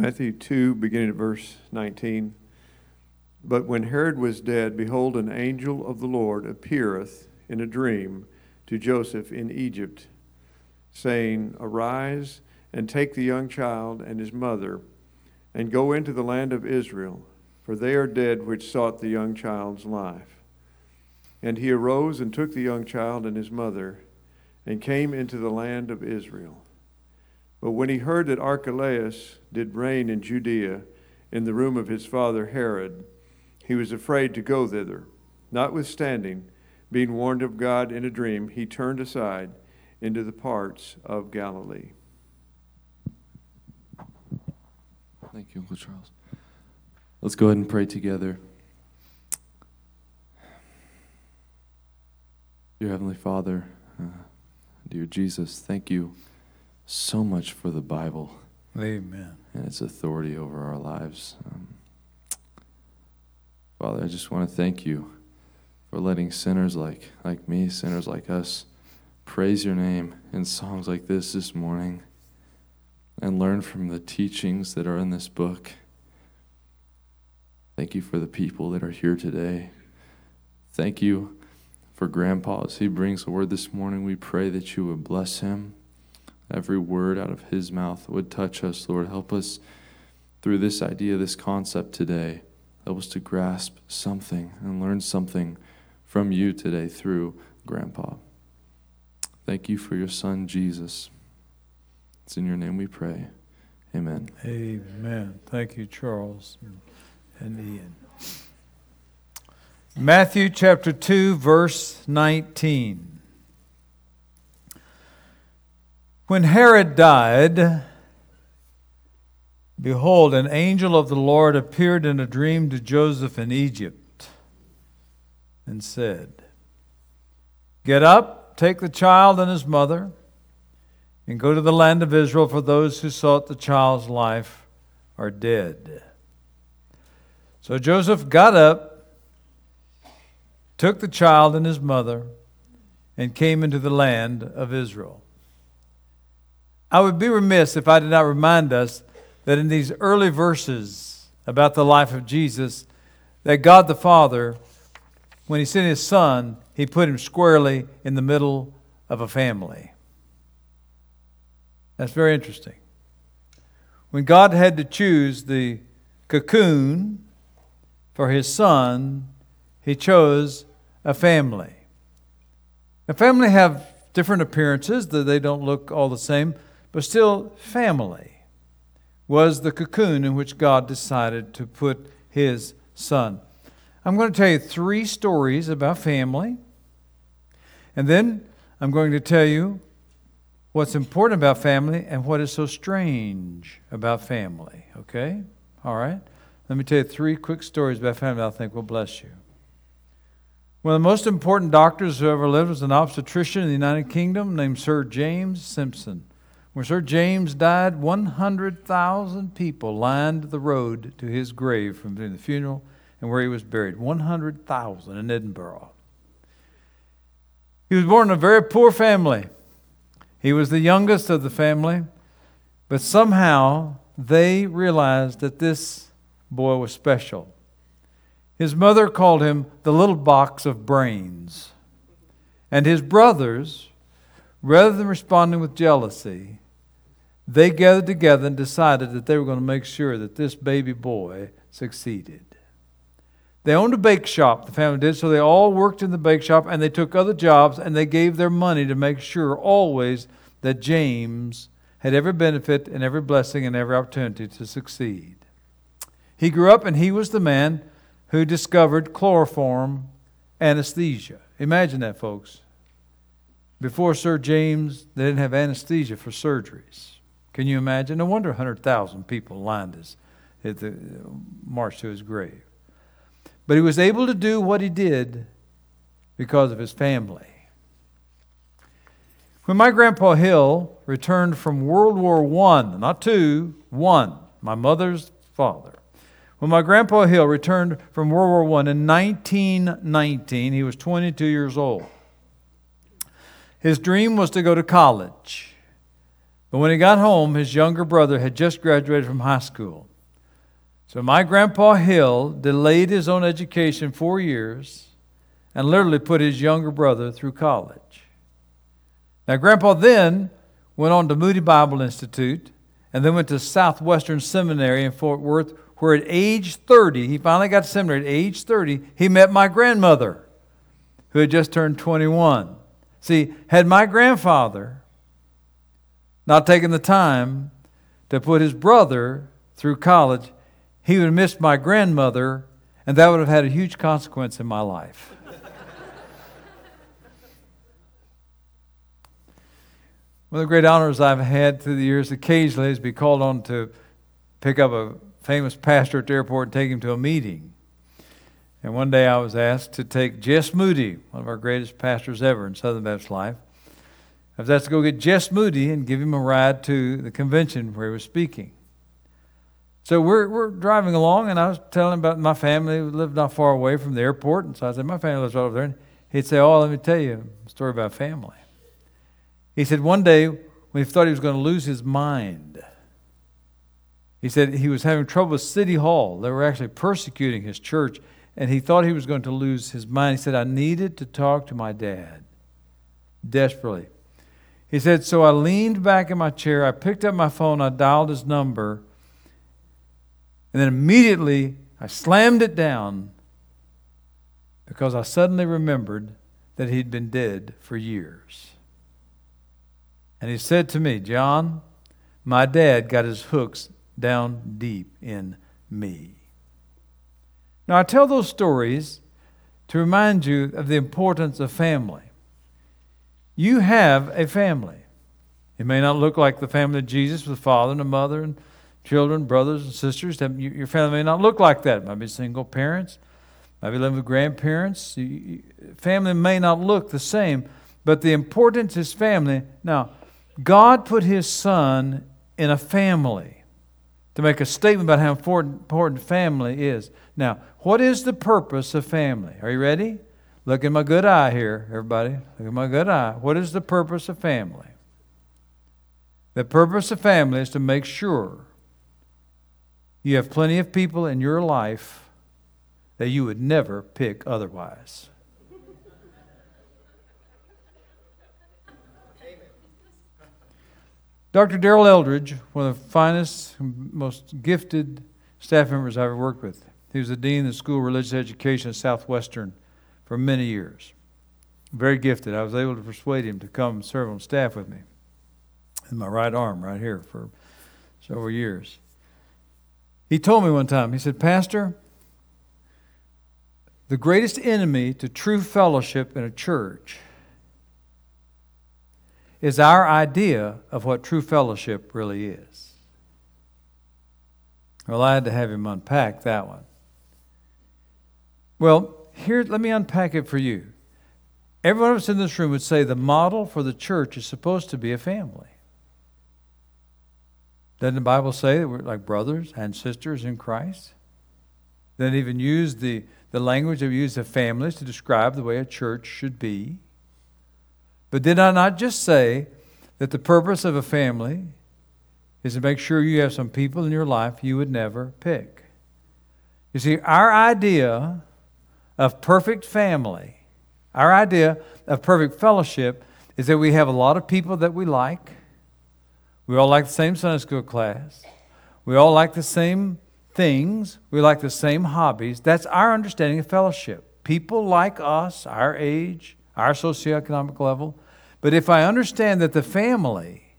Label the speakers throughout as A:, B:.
A: Matthew 2, beginning at verse 19. But when Herod was dead, behold, an angel of the Lord appeareth in a dream to Joseph in Egypt, saying, Arise and take the young child and his mother, and go into the land of Israel, for they are dead which sought the young child's life. And he arose and took the young child and his mother, and came into the land of Israel. But when he heard that Archelaus did reign in Judea in the room of his father Herod, he was afraid to go thither. Notwithstanding, being warned of God in a dream, he turned aside into the parts of Galilee.
B: Thank you, Uncle Charles. Let's go ahead and pray together. Dear Heavenly Father, uh, dear Jesus, thank you so much for the Bible
C: Amen.
B: and its authority over our lives. Um, Father, I just want to thank you for letting sinners like, like me, sinners like us, praise your name in songs like this this morning and learn from the teachings that are in this book. Thank you for the people that are here today. Thank you for Grandpa as he brings the word this morning. We pray that you would bless him every word out of his mouth would touch us, Lord. Help us through this idea, this concept today. Help us to grasp something and learn something from you today through Grandpa. Thank you for your son, Jesus. It's in your name we pray. Amen.
C: Amen. Thank you, Charles and Ian. Matthew chapter 2, verse 19. When Herod died, behold, an angel of the Lord appeared in a dream to Joseph in Egypt and said, Get up, take the child and his mother, and go to the land of Israel, for those who sought the child's life are dead. So Joseph got up, took the child and his mother, and came into the land of Israel. I would be remiss if I did not remind us that in these early verses about the life of Jesus, that God the Father, when He sent His Son, He put Him squarely in the middle of a family. That's very interesting. When God had to choose the cocoon for His Son, He chose a family. A family have different appearances, that they don't look all the same but still family, was the cocoon in which God decided to put his son. I'm going to tell you three stories about family, and then I'm going to tell you what's important about family and what is so strange about family. Okay? All right? Let me tell you three quick stories about family I think will bless you. One of the most important doctors who ever lived was an obstetrician in the United Kingdom named Sir James Simpson. When Sir James died, 100,000 people lined the road to his grave from the funeral and where he was buried. 100,000 in Edinburgh. He was born in a very poor family. He was the youngest of the family, but somehow they realized that this boy was special. His mother called him the little box of brains. And his brothers, rather than responding with jealousy, they gathered together and decided that they were going to make sure that this baby boy succeeded. They owned a bake shop, the family did, so they all worked in the bake shop and they took other jobs and they gave their money to make sure always that James had every benefit and every blessing and every opportunity to succeed. He grew up and he was the man who discovered chloroform anesthesia. Imagine that, folks. Before Sir James, they didn't have anesthesia for surgeries. Can you imagine? No wonder 100,000 people lined his, at the march to his grave. But he was able to do what he did because of his family. When my grandpa Hill returned from World War I, not two, one, my mother's father, when my grandpa Hill returned from World War I in 1919, he was 22 years old. His dream was to go to college. But when he got home, his younger brother had just graduated from high school. So my grandpa Hill delayed his own education four years and literally put his younger brother through college. Now, grandpa then went on to Moody Bible Institute and then went to Southwestern Seminary in Fort Worth, where at age 30, he finally got to seminary. At age 30, he met my grandmother, who had just turned 21. See, had my grandfather not taken the time to put his brother through college, he would have missed my grandmother, and that would have had a huge consequence in my life. One of the great honors I've had through the years occasionally is to be called on to pick up a famous pastor at the airport and take him to a meeting. And one day I was asked to take Jess Moody, one of our greatest pastors ever in Southern Baptist life. I was asked to go get Jess Moody and give him a ride to the convention where he was speaking. So we're, we're driving along, and I was telling him about my family. We lived not far away from the airport. And so I said, My family lives right over there. And he'd say, Oh, let me tell you a story about family. He said, One day, when he thought he was going to lose his mind, he said he was having trouble with City Hall. They were actually persecuting his church, and he thought he was going to lose his mind. He said, I needed to talk to my dad desperately. He said, So I leaned back in my chair, I picked up my phone, I dialed his number, and then immediately I slammed it down because I suddenly remembered that he'd been dead for years. And he said to me, John, my dad got his hooks down deep in me. Now, I tell those stories to remind you of the importance of family. You have a family. It may not look like the family of Jesus with a father and a mother and children, brothers and sisters. Your family may not look like that. It might be single parents, might be living with grandparents. Family may not look the same, but the importance is family. Now, God put His Son in a family to make a statement about how important family is. Now, what is the purpose of family? Are you ready? Look at my good eye here, everybody. Look at my good eye. What is the purpose of family? The purpose of family is to make sure you have plenty of people in your life that you would never pick otherwise. Dr. Darrell Eldridge, one of the finest, most gifted staff members I've ever worked with. He was the dean of the School of Religious Education at Southwestern for many years. Very gifted. I was able to persuade him to come serve on staff with me in my right arm right here for several years. He told me one time, he said, Pastor, the greatest enemy to true fellowship in a church is our idea of what true fellowship really is. Well, I had to have him unpack that one. Well, here, let me unpack it for you. Every one of us in this room would say the model for the church is supposed to be a family. Doesn't the Bible say that we're like brothers and sisters in Christ? Then even use the, the language that we use of families to describe the way a church should be. But did I not just say that the purpose of a family is to make sure you have some people in your life you would never pick? You see, our idea of perfect family, our idea of perfect fellowship, is that we have a lot of people that we like we all like the same Sunday school class. We all like the same things. We like the same hobbies. That's our understanding of fellowship. People like us, our age, our socioeconomic level. But if I understand that the family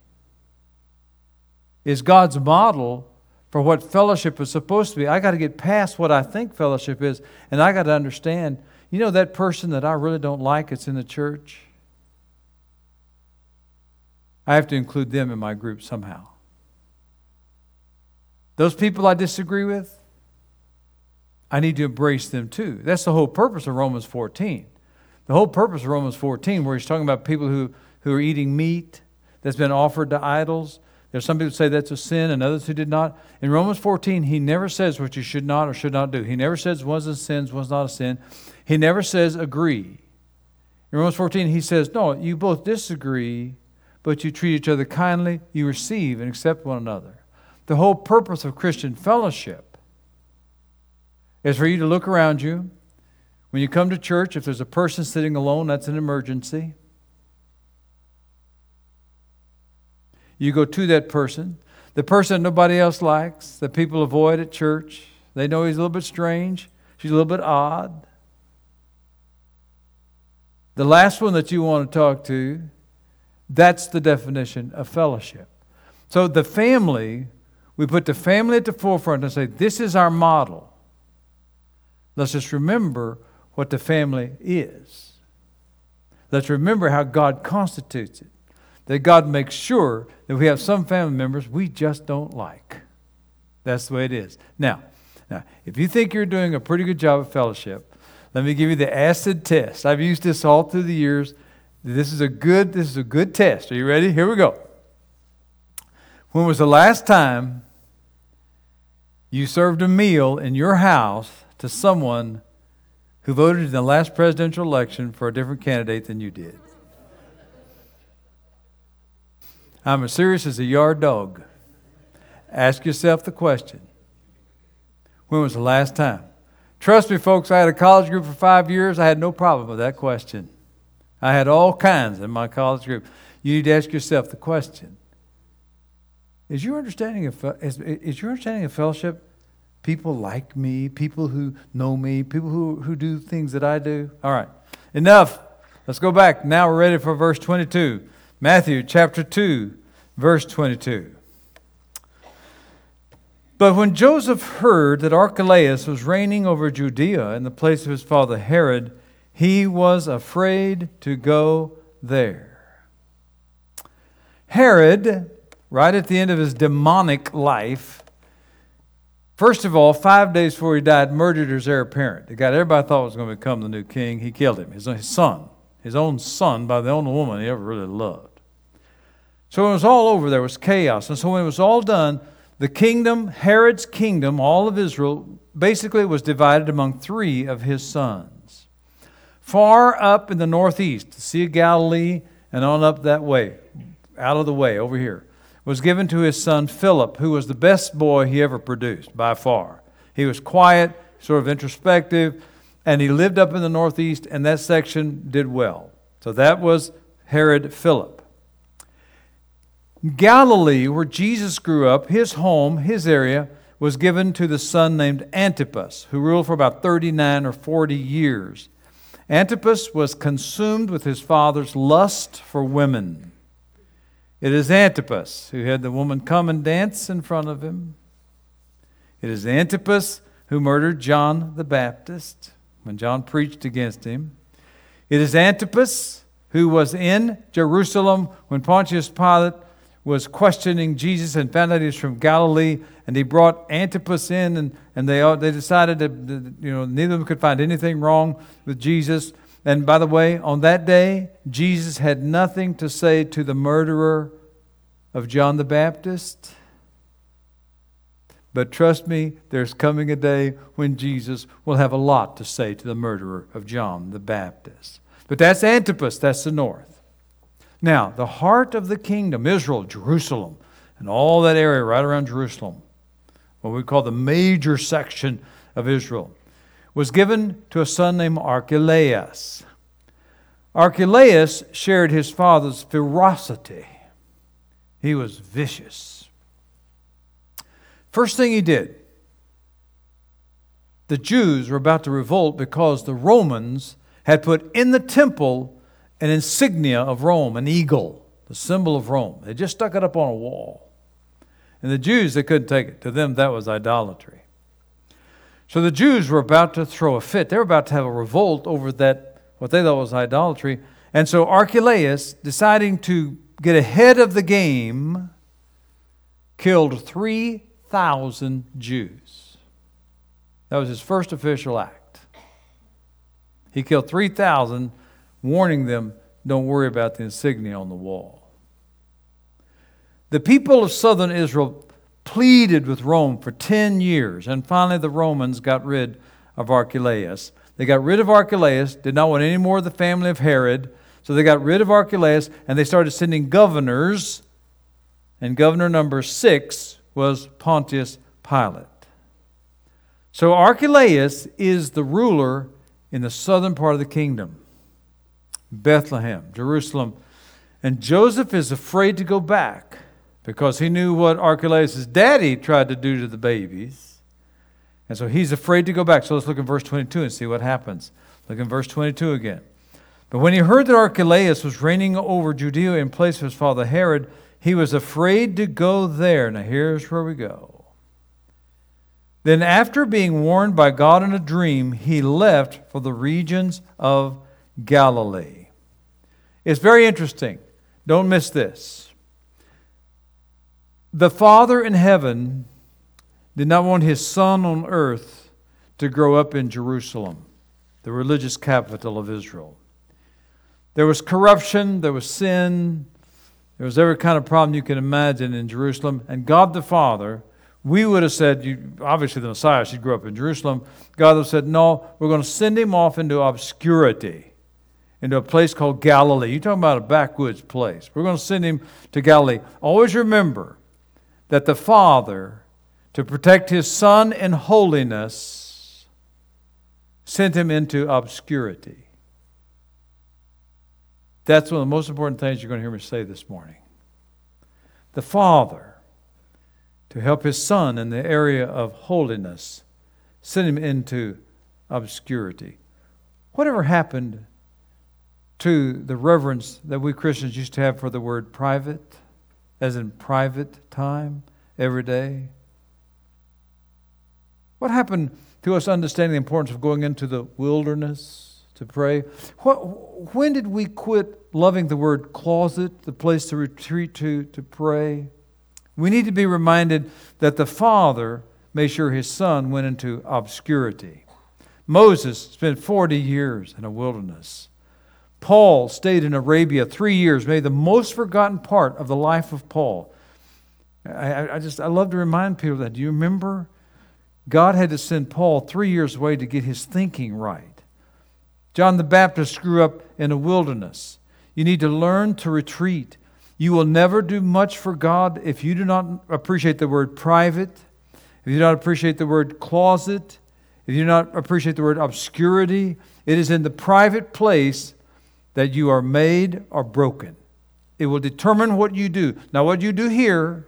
C: is God's model for what fellowship is supposed to be, I got to get past what I think fellowship is, and I got to understand you know that person that I really don't like that's in the church? I have to include them in my group somehow. Those people I disagree with, I need to embrace them too. That's the whole purpose of Romans 14. The whole purpose of Romans 14, where he's talking about people who, who are eating meat that's been offered to idols. There's some people who say that's a sin and others who did not. In Romans 14, he never says what you should not or should not do. He never says was a sin, was not a sin. He never says agree. In Romans 14, he says, no, you both disagree, but you treat each other kindly, you receive and accept one another. The whole purpose of Christian fellowship is for you to look around you. When you come to church, if there's a person sitting alone, that's an emergency. You go to that person. The person nobody else likes, that people avoid at church, they know he's a little bit strange, she's a little bit odd. The last one that you want to talk to, that's the definition of fellowship. So the family, we put the family at the forefront and say, this is our model. Let's just remember what the family is. Let's remember how God constitutes it. That God makes sure that we have some family members we just don't like. That's the way it is. Now, now, if you think you're doing a pretty good job of fellowship, let me give you the acid test. I've used this all through the years. This is a good this is a good test. Are you ready? Here we go. When was the last time you served a meal in your house to someone who voted in the last presidential election for a different candidate than you did? I'm as serious as a yard dog. Ask yourself the question When was the last time? Trust me, folks, I had a college group for five years. I had no problem with that question. I had all kinds in my college group. You need to ask yourself the question Is your understanding of, is, is your understanding of fellowship people like me, people who know me, people who, who do things that I do? All right, enough. Let's go back. Now we're ready for verse 22. Matthew chapter 2, verse 22. But when Joseph heard that Archelaus was reigning over Judea in the place of his father Herod, he was afraid to go there. Herod, right at the end of his demonic life, first of all, five days before he died, murdered his heir apparent. The guy everybody thought was going to become the new king, he killed him, his, son, his own son by the only woman he ever really loved. So when it was all over, there was chaos. And so when it was all done, the kingdom, Herod's kingdom, all of Israel, basically was divided among three of his sons. Far up in the northeast, the Sea of Galilee, and on up that way, out of the way, over here, was given to his son Philip, who was the best boy he ever produced by far. He was quiet, sort of introspective, and he lived up in the northeast, and that section did well. So that was Herod Philip. Galilee, where Jesus grew up, his home, his area, was given to the son named Antipas, who ruled for about 39 or 40 years. Antipas was consumed with his father's lust for women. It is Antipas who had the woman come and dance in front of him. It is Antipas who murdered John the Baptist when John preached against him. It is Antipas who was in Jerusalem when Pontius Pilate was questioning Jesus and found out he was from Galilee, and he brought Antipas in, and, and they, they decided that, you know, neither of them could find anything wrong with Jesus. And by the way, on that day, Jesus had nothing to say to the murderer of John the Baptist. But trust me, there's coming a day when Jesus will have a lot to say to the murderer of John the Baptist. But that's Antipas, that's the north. Now, the heart of the kingdom, Israel, Jerusalem, and all that area right around Jerusalem, what we call the major section of Israel, was given to a son named Archelaus. Archelaus shared his father's ferocity. He was vicious. First thing he did, the Jews were about to revolt because the Romans had put in the temple an insignia of Rome, an eagle, the symbol of Rome. They just stuck it up on a wall. And the Jews, they couldn't take it. To them, that was idolatry. So the Jews were about to throw a fit. They were about to have a revolt over that, what they thought was idolatry. And so Archelaus, deciding to get ahead of the game, killed 3,000 Jews. That was his first official act. He killed 3,000 warning them don't worry about the insignia on the wall. The people of southern Israel pleaded with Rome for 10 years, and finally the Romans got rid of Archelaus. They got rid of Archelaus, did not want any more of the family of Herod. So they got rid of Archelaus and they started sending governors, and governor number six was Pontius Pilate. So Archelaus is the ruler in the southern part of the kingdom Bethlehem, Jerusalem. And Joseph is afraid to go back because he knew what Archelaus' daddy tried to do to the babies. And so he's afraid to go back. So let's look at verse 22 and see what happens. Look in verse 22 again. But when he heard that Archelaus was reigning over Judea in place of his father Herod, he was afraid to go there. Now here's where we go. Then, after being warned by God in a dream, he left for the regions of Galilee. It's very interesting. Don't miss this. The Father in heaven did not want his Son on earth to grow up in Jerusalem, the religious capital of Israel. There was corruption, there was sin, there was every kind of problem you can imagine in Jerusalem. And God the Father, we would have said, you, obviously the Messiah should grow up in Jerusalem. God would have said, no, we're going to send him off into obscurity, into a place called Galilee. You're talking about a backwoods place. We're going to send him to Galilee. Always remember that the Father, to protect his Son in holiness, sent him into obscurity. That's one of the most important things you're going to hear me say this morning. The Father, to help his Son in the area of holiness, sent him into obscurity. Whatever happened to the reverence that we Christians used to have for the word private, as in private time, every day? What happened to us understanding the importance of going into the wilderness? to pray. What, when did we quit loving the word closet, the place to retreat to to pray? We need to be reminded that the Father made sure his Son went into obscurity. Moses spent 40 years in a wilderness. Paul stayed in Arabia three years, maybe the most forgotten part of the life of Paul. I, I just I love to remind people that. Do you remember? God had to send Paul three years away to get his thinking right. John the Baptist grew up in a wilderness. You need to learn to retreat. You will never do much for God if you do not appreciate the word private, if you do not appreciate the word closet, if you do not appreciate the word obscurity. It is in the private place that you are made or broken. It will determine what you do. Now, what you do here,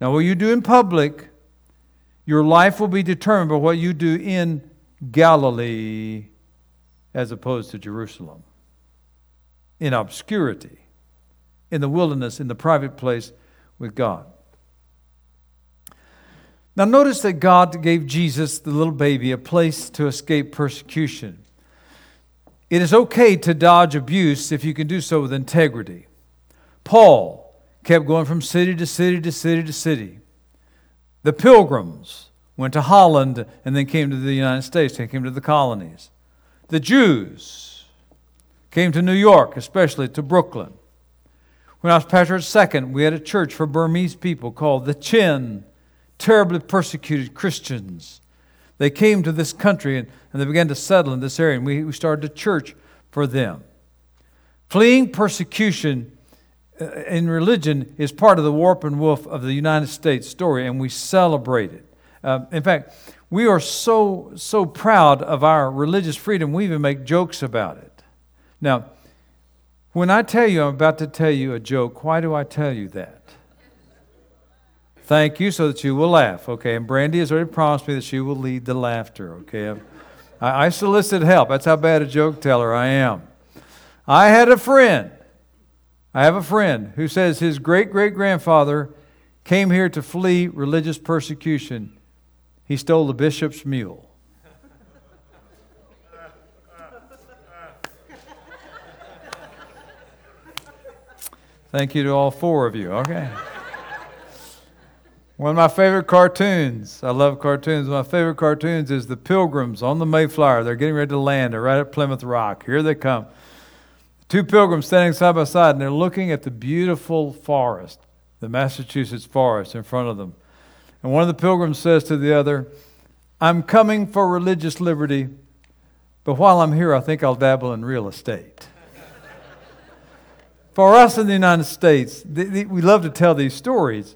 C: now, what you do in public, your life will be determined by what you do in Galilee as opposed to Jerusalem. In obscurity, in the wilderness, in the private place with God. Now, notice that God gave Jesus, the little baby, a place to escape persecution. It is okay to dodge abuse if you can do so with integrity. Paul kept going from city to city to city to city. The pilgrims went to Holland and then came to the United States, they came to the colonies. The Jews came to New York, especially to Brooklyn. When I was pastor at Second, we had a church for Burmese people called the Chin, terribly persecuted Christians. They came to this country and, and they began to settle in this area, and we, we started a church for them. Fleeing persecution uh, in religion is part of the warp and woof of the United States story, and we celebrate it. Uh, in fact, we are so, so proud of our religious freedom, we even make jokes about it. Now, when I tell you I'm about to tell you a joke, why do I tell you that? Thank you, so that you will laugh, okay? And Brandy has already promised me that she will lead the laughter, okay? I, I solicit help. That's how bad a joke teller I am. I had a friend, I have a friend who says his great great grandfather came here to flee religious persecution he stole the bishop's mule. Thank you to all four of you. Okay. One of my favorite cartoons, I love cartoons. One of my favorite cartoons is the Pilgrims on the Mayflower. They're getting ready to land. They're right at Plymouth Rock. Here they come. Two pilgrims standing side by side, and they're looking at the beautiful forest, the Massachusetts forest in front of them. And one of the pilgrims says to the other, I'm coming for religious liberty, but while I'm here, I think I'll dabble in real estate. for us in the United States, the, the, we love to tell these stories.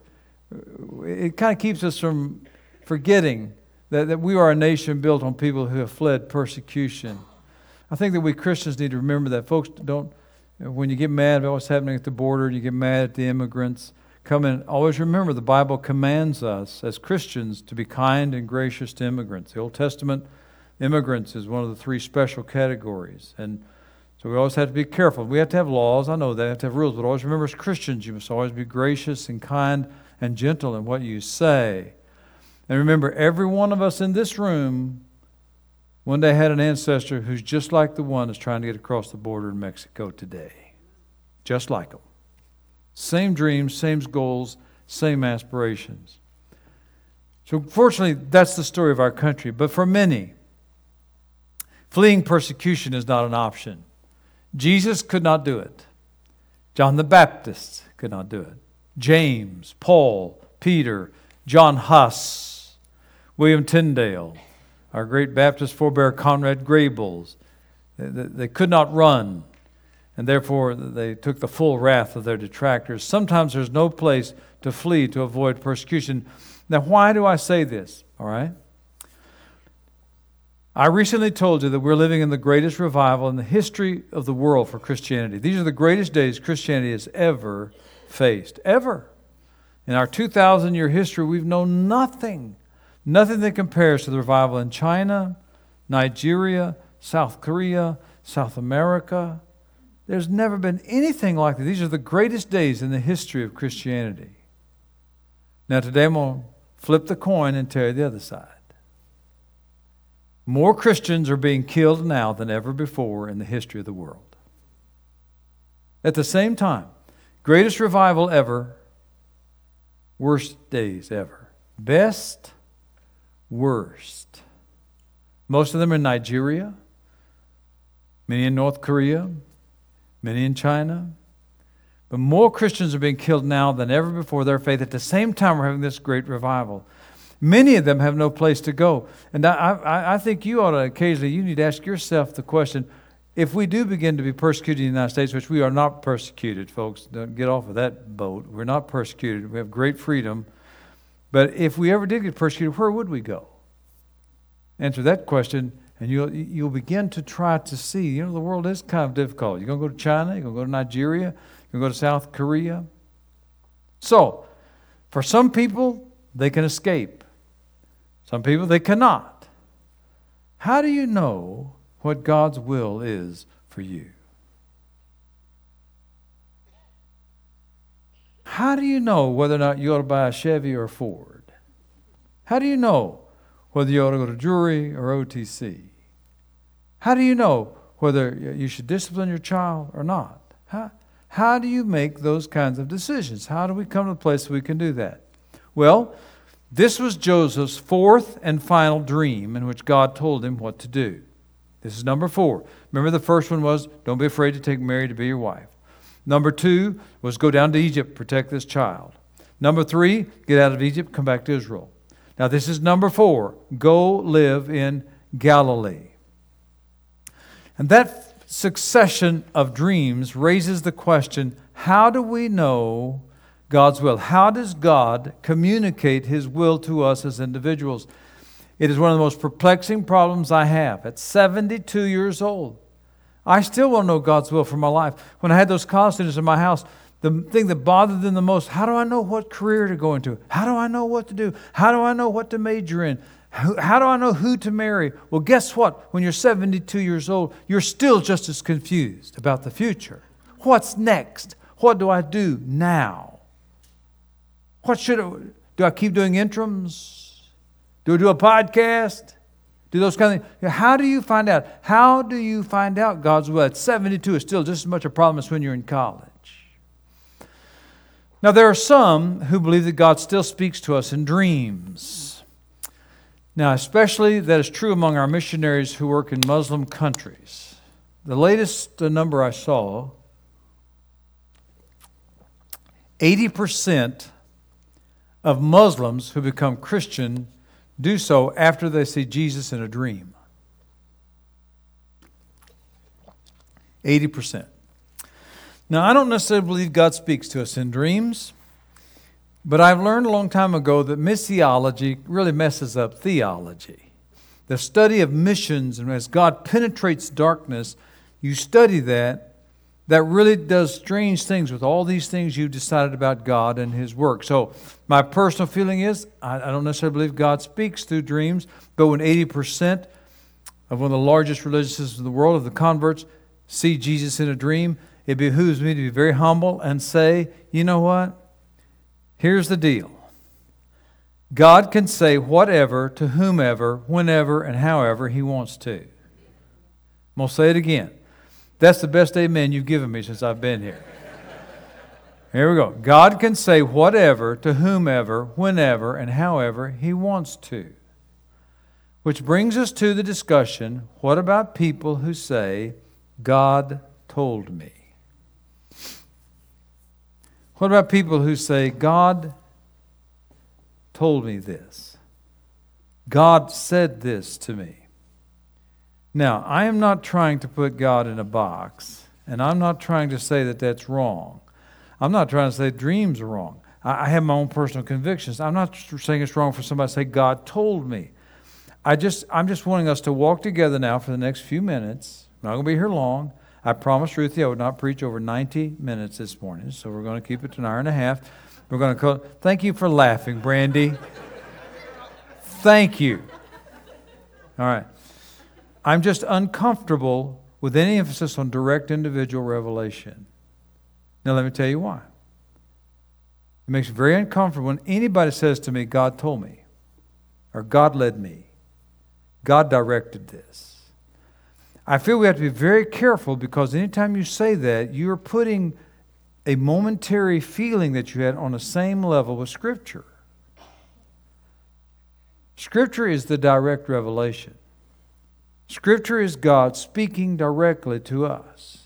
C: It kind of keeps us from forgetting that, that we are a nation built on people who have fled persecution. I think that we Christians need to remember that folks don't, when you get mad about what's happening at the border, you get mad at the immigrants come in, always remember the Bible commands us as Christians to be kind and gracious to immigrants. The Old Testament, immigrants is one of the three special categories. And so we always have to be careful. We have to have laws, I know that, we have to have rules, but always remember as Christians, you must always be gracious and kind and gentle in what you say. And remember, every one of us in this room one day had an ancestor who's just like the one that's trying to get across the border in Mexico today. Just like them. Same dreams, same goals, same aspirations. So, fortunately, that's the story of our country. But for many, fleeing persecution is not an option. Jesus could not do it. John the Baptist could not do it. James, Paul, Peter, John Huss, William Tyndale, our great Baptist forebear Conrad Grebels, they, they could not run and therefore they took the full wrath of their detractors. Sometimes there's no place to flee to avoid persecution. Now, why do I say this? All right? I recently told you that we're living in the greatest revival in the history of the world for Christianity. These are the greatest days Christianity has ever faced. Ever. In our 2,000 year history, we've known nothing, nothing that compares to the revival in China, Nigeria, South Korea, South America, there's never been anything like this. These are the greatest days in the history of Christianity. Now, today I'm going to flip the coin and tell you the other side. More Christians are being killed now than ever before in the history of the world. At the same time, greatest revival ever, worst days ever. Best, worst. Most of them in Nigeria, many in North Korea, many in China. But more Christians are being killed now than ever before their faith. At the same time, we're having this great revival. Many of them have no place to go. And I, I, I think you ought to occasionally, you need to ask yourself the question if we do begin to be persecuted in the United States, which we are not persecuted, folks, don't get off of that boat. We're not persecuted. We have great freedom. But if we ever did get persecuted, where would we go? Answer that question and you'll, you'll begin to try to see, you know, the world is kind of difficult. You're going to go to China, you're going to go to Nigeria, you're going to go to South Korea. So, for some people, they can escape. Some people, they cannot. How do you know what God's will is for you? How do you know whether or not you ought to buy a Chevy or a Ford? How do you know whether you ought to go to Drury or OTC? How do you know whether you should discipline your child or not? How, how do you make those kinds of decisions? How do we come to the place we can do that? Well, this was Joseph's fourth and final dream in which God told him what to do. This is number four. Remember, the first one was don't be afraid to take Mary to be your wife. Number two was go down to Egypt, protect this child. Number three, get out of Egypt, come back to Israel. Now, this is number four go live in Galilee. And that succession of dreams raises the question how do we know God's will? How does God communicate His will to us as individuals? It is one of the most perplexing problems I have. At 72 years old, I still want to know God's will for my life. When I had those college in my house, the thing that bothered them the most how do I know what career to go into? How do I know what to do? How do I know what to major in? How do I know who to marry? Well, guess what? When you're 72 years old, you're still just as confused about the future. What's next? What do I do now? What should I do? I keep doing interims? Do do a podcast? Do those kind of things? How do you find out? How do you find out God's will? At 72 is still just as much a problem as when you're in college. Now, there are some who believe that God still speaks to us in dreams. Now, especially that is true among our missionaries who work in Muslim countries. The latest number I saw 80% of Muslims who become Christian do so after they see Jesus in a dream. 80%. Now, I don't necessarily believe God speaks to us in dreams, but I've learned a long time ago that missiology really messes up theology. The study of missions, and as God penetrates darkness, you study that, that really does strange things with all these things you've decided about God and His work. So, my personal feeling is I, I don't necessarily believe God speaks through dreams, but when 80% of one of the largest religious religions in the world, of the converts, see Jesus in a dream, it behooves me to be very humble and say, you know what? Here's the deal God can say whatever to whomever, whenever, and however He wants to. I'm going to say it again. That's the best amen you've given me since I've been here. Here we go. God can say whatever to whomever, whenever, and however He wants to. Which brings us to the discussion what about people who say, God told me? What about people who say, God told me this? God said this to me. Now, I am not trying to put God in a box, and I'm not trying to say that that's wrong. I'm not trying to say dreams are wrong. I have my own personal convictions. I'm not saying it's wrong for somebody to say, God told me. I just, I'm just wanting us to walk together now for the next few minutes. I'm not going to be here long. I promised Ruthie I would not preach over 90 minutes this morning, so we're going to keep it to an hour and a half. We're going to call. Thank you for laughing, Brandy. Thank you. All right. I'm just uncomfortable with any emphasis on direct individual revelation. Now, let me tell you why. It makes me very uncomfortable when anybody says to me, God told me, or God led me, God directed this. I feel we have to be very careful because anytime you say that, you're putting a momentary feeling that you had on the same level with Scripture. Scripture is the direct revelation. Scripture is God speaking directly to us.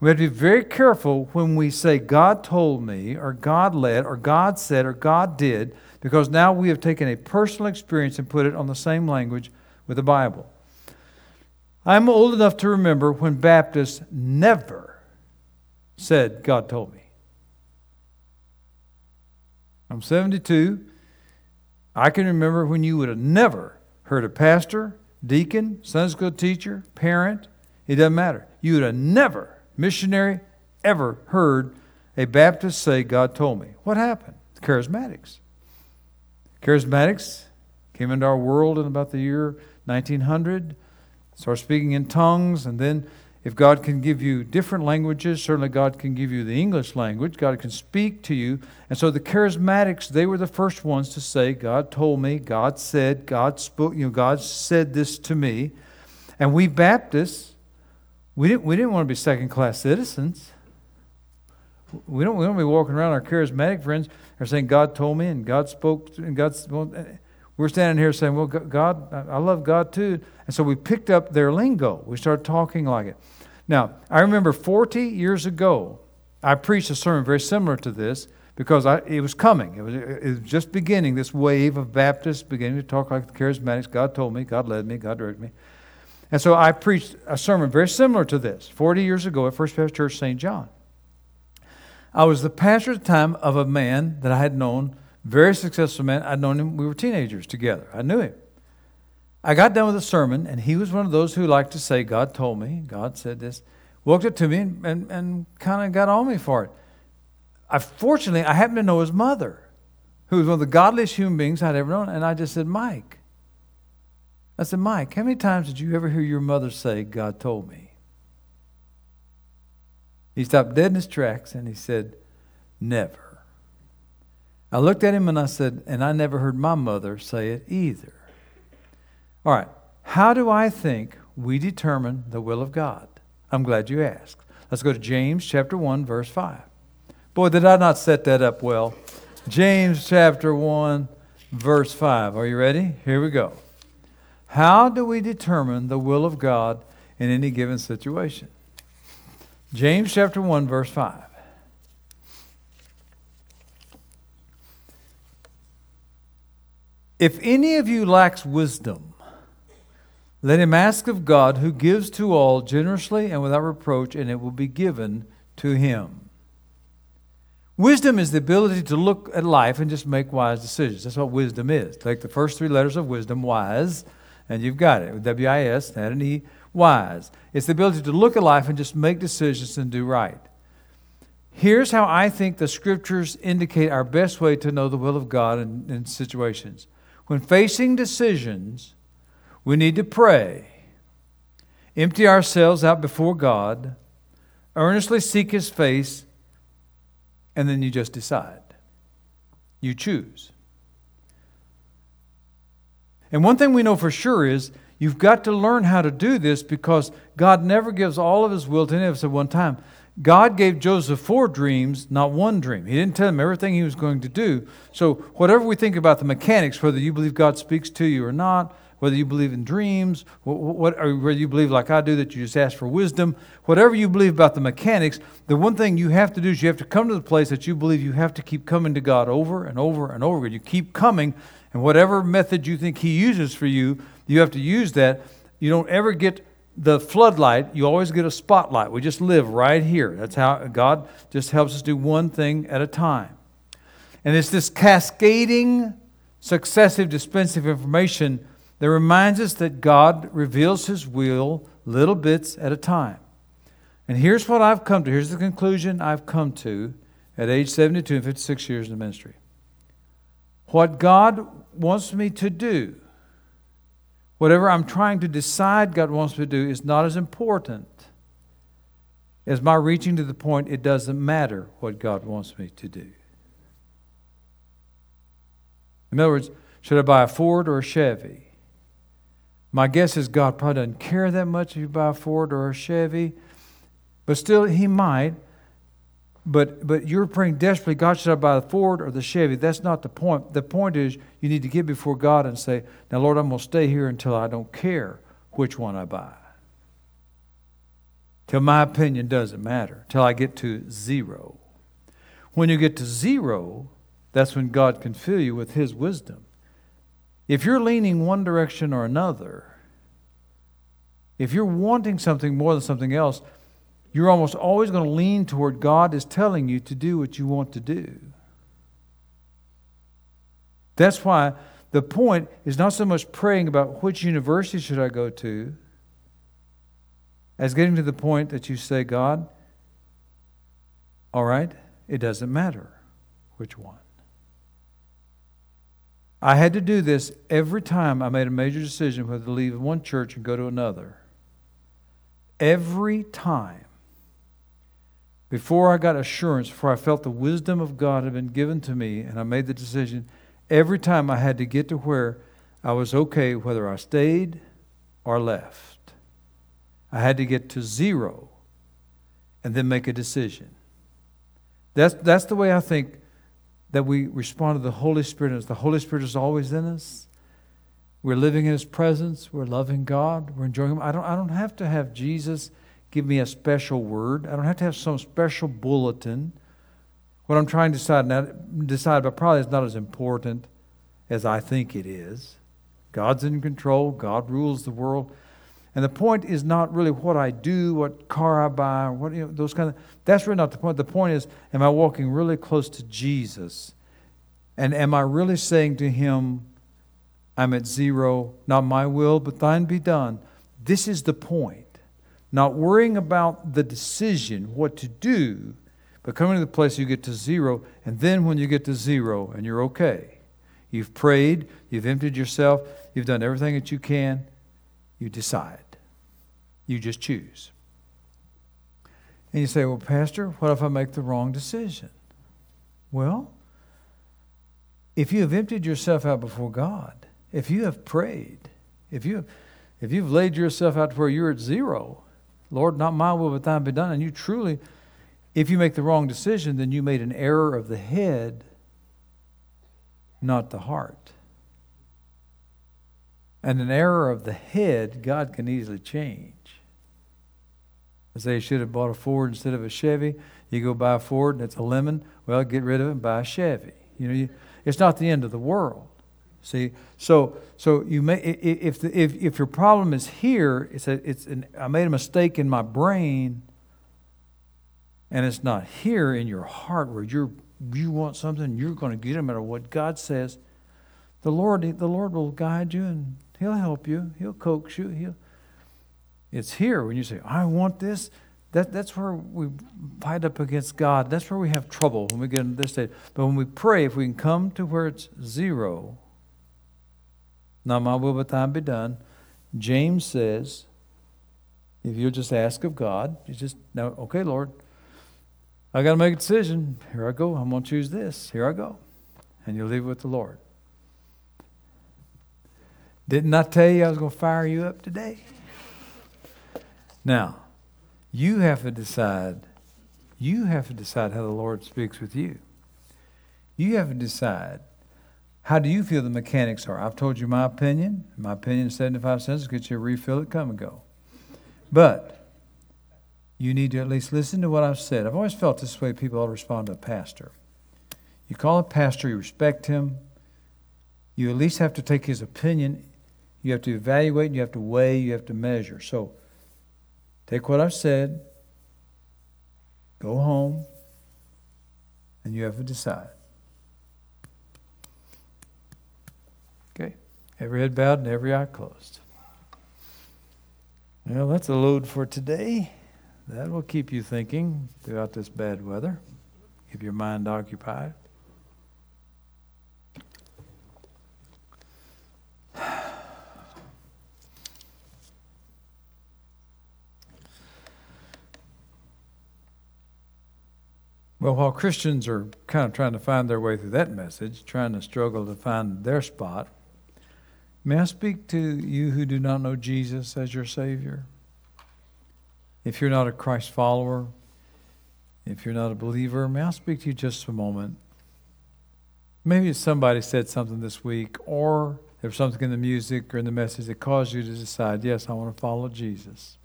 C: We have to be very careful when we say, God told me, or God led, or God said, or God did, because now we have taken a personal experience and put it on the same language with the Bible. I'm old enough to remember when Baptists never said, God told me. I'm 72. I can remember when you would have never heard a pastor, deacon, Sunday school teacher, parent, it doesn't matter. You would have never, missionary, ever heard a Baptist say, God told me. What happened? The charismatics. Charismatics came into our world in about the year 1900 start speaking in tongues, and then if God can give you different languages, certainly God can give you the English language. God can speak to you. And so the charismatics, they were the first ones to say, God told me, God said, God spoke, you know, God said this to me. And we Baptists, we didn't, we didn't want to be second class citizens. We don't, we don't be walking around our charismatic friends are saying, God told me and God spoke, and God, well, eh, we're standing here saying, Well, God, I love God too. And so we picked up their lingo. We started talking like it. Now, I remember 40 years ago, I preached a sermon very similar to this because I, it was coming. It was, it was just beginning, this wave of Baptists beginning to talk like the charismatics. God told me, God led me, God directed me. And so I preached a sermon very similar to this 40 years ago at First Baptist Church, St. John. I was the pastor at the time of a man that I had known very successful man. I'd known him, we were teenagers together. I knew him. I got done with the sermon, and he was one of those who liked to say, God told me, God said this. Walked up to me and, and, and kind of got on me for it. I, fortunately, I happened to know his mother, who was one of the godliest human beings I'd ever known. And I just said, Mike. I said, Mike, how many times did you ever hear your mother say, God told me? He stopped dead in his tracks and he said, Never. I looked at him and I said, and I never heard my mother say it either. All right, how do I think we determine the will of God? I'm glad you asked. Let's go to James chapter 1, verse 5. Boy, did I not set that up well. James chapter 1, verse 5. Are you ready? Here we go. How do we determine the will of God in any given situation? James chapter 1, verse 5. If any of you lacks wisdom, let him ask of God, who gives to all generously and without reproach, and it will be given to Him. Wisdom is the ability to look at life and just make wise decisions. That's what wisdom is. Take the first three letters of wisdom, wise, and you've got it. W I S, not an E, wise. It's the ability to look at life and just make decisions and do right. Here's how I think the scriptures indicate our best way to know the will of God in, in situations. When facing decisions, we need to pray, empty ourselves out before God, earnestly seek His face, and then you just decide. You choose. And one thing we know for sure is you've got to learn how to do this because God never gives all of His will to any of us at one time. God gave Joseph four dreams, not one dream. He didn't tell him everything he was going to do. So, whatever we think about the mechanics, whether you believe God speaks to you or not, whether you believe in dreams, what, whether you believe like I do that you just ask for wisdom, whatever you believe about the mechanics, the one thing you have to do is you have to come to the place that you believe you have to keep coming to God over and over and over again. You keep coming, and whatever method you think He uses for you, you have to use that. You don't ever get the floodlight, you always get a spotlight. We just live right here. That's how God just helps us do one thing at a time. And it's this cascading, successive dispense of information that reminds us that God reveals His will little bits at a time. And here's what I've come to. Here's the conclusion I've come to at age 72 and 56 years in the ministry. What God wants me to do Whatever I'm trying to decide God wants me to do is not as important as my reaching to the point it doesn't matter what God wants me to do. In other words, should I buy a Ford or a Chevy? My guess is God probably doesn't care that much if you buy a Ford or a Chevy, but still, He might. But, but you're praying desperately, God, should I buy the Ford or the Chevy? That's not the point. The point is you need to get before God and say, Now, Lord, I'm going to stay here until I don't care which one I buy. Till my opinion doesn't matter, till I get to zero. When you get to zero, that's when God can fill you with His wisdom. If you're leaning one direction or another, if you're wanting something more than something else, you're almost always going to lean toward God is telling you to do what you want to do. That's why the point is not so much praying about which university should I go to as getting to the point that you say, God, all right, it doesn't matter which one. I had to do this every time I made a major decision whether to leave one church and go to another. Every time before I got assurance, before I felt the wisdom of God had been given to me, and I made the decision, every time I had to get to where I was okay whether I stayed or left. I had to get to zero and then make a decision. That's, that's the way I think that we respond to the Holy Spirit. As the Holy Spirit is always in us, we're living in His presence, we're loving God, we're enjoying Him. I don't, I don't have to have Jesus give me a special word. I don't have to have some special bulletin. What I'm trying to decide now, decide, but probably is not as important as I think it is. God's in control. God rules the world. And the point is not really what I do, what car I buy, what you know, those kind of. That's really not the point. The point is, am I walking really close to Jesus, and am I really saying to Him, "I'm at zero, not my will, but Thine be done." This is the point not worrying about the decision, what to do, but coming to the place you get to zero. And then when you get to zero and you're okay, you've prayed, you've emptied yourself, you've done everything that you can, you decide. You just choose. And you say, Well, Pastor, what if I make the wrong decision? Well, if you have emptied yourself out before God, if you have prayed, if you if you've laid yourself out to where you're at zero, Lord, not my will, but thine be done. And you truly, if you make the wrong decision, then you made an error of the head, not the heart. And an error of the head, God can easily change. Say you should have bought a Ford instead of a Chevy. You go buy a Ford and it's a lemon. Well, get rid of it and buy a Chevy. You know, you, it's not the end of the world. See, so so you may if the, if if your problem is here, it's a it's an, I made a mistake in my brain. and it's not here in your heart where you're you want something, you're going to get it no matter what God says. The Lord, the Lord will guide you and He'll help you. He'll coax you. He'll. It's here when you say, "I want this." That, that's where we fight up against God. That's where we have trouble when we get into this state. But when we pray, if we can come to where it's zero, not my will, but thine be done. James says, if you'll just ask of God, you just now, okay, Lord, I got to make a decision. Here I go. I'm going to choose this. Here I go. And you leave it with the Lord. Didn't I tell you I was going to fire you up today? Now, you have to decide. You have to decide how the Lord speaks with you. You have to decide how do you feel the mechanics are. I've told you my opinion. My opinion is 75 cents. Get you a refill it, come and go. But you need to at least listen to what I've said. I've always felt this way people to respond to a pastor. You call a pastor, you respect him. You at least have to take his opinion. You have to evaluate, you have to weigh, you have to measure. So take what I've said, go home, and you have to decide. Okay? Every head bowed and every eye closed. Well, that's a load for today. That will keep you thinking throughout this bad weather, keep your mind occupied. Well, while Christians are kind of trying to find their way through that message, trying to struggle to find their spot, may I speak to you who do not know Jesus as your Savior? If you're not a Christ follower, if you're not a believer, may I speak to you just a moment? Maybe somebody said something this week, or there's something in the music or in the message that caused you to decide, yes, I want to follow Jesus.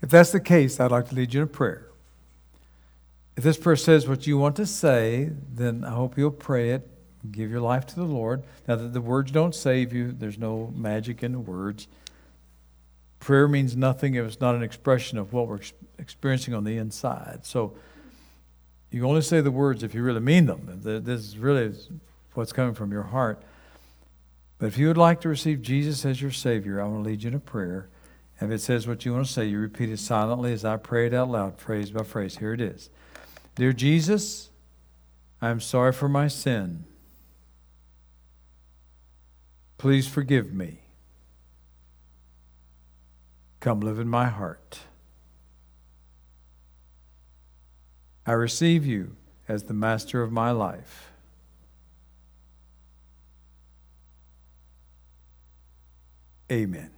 C: If that's the case, I'd like to lead you in a prayer. If this prayer says what you want to say, then I hope you'll pray it. Give your life to the Lord. Now, the, the words don't save you, there's no magic in the words. Prayer means nothing if it's not an expression of what we're experiencing on the inside. So, you only say the words if you really mean them. This is really what's coming from your heart. But if you would like to receive Jesus as your Savior, I want to lead you in a prayer. If it says what you want to say, you repeat it silently as I pray it out loud, phrase by phrase. Here it is. Dear Jesus, I am sorry for my sin. Please forgive me. Come live in my heart. I receive you as the master of my life. Amen.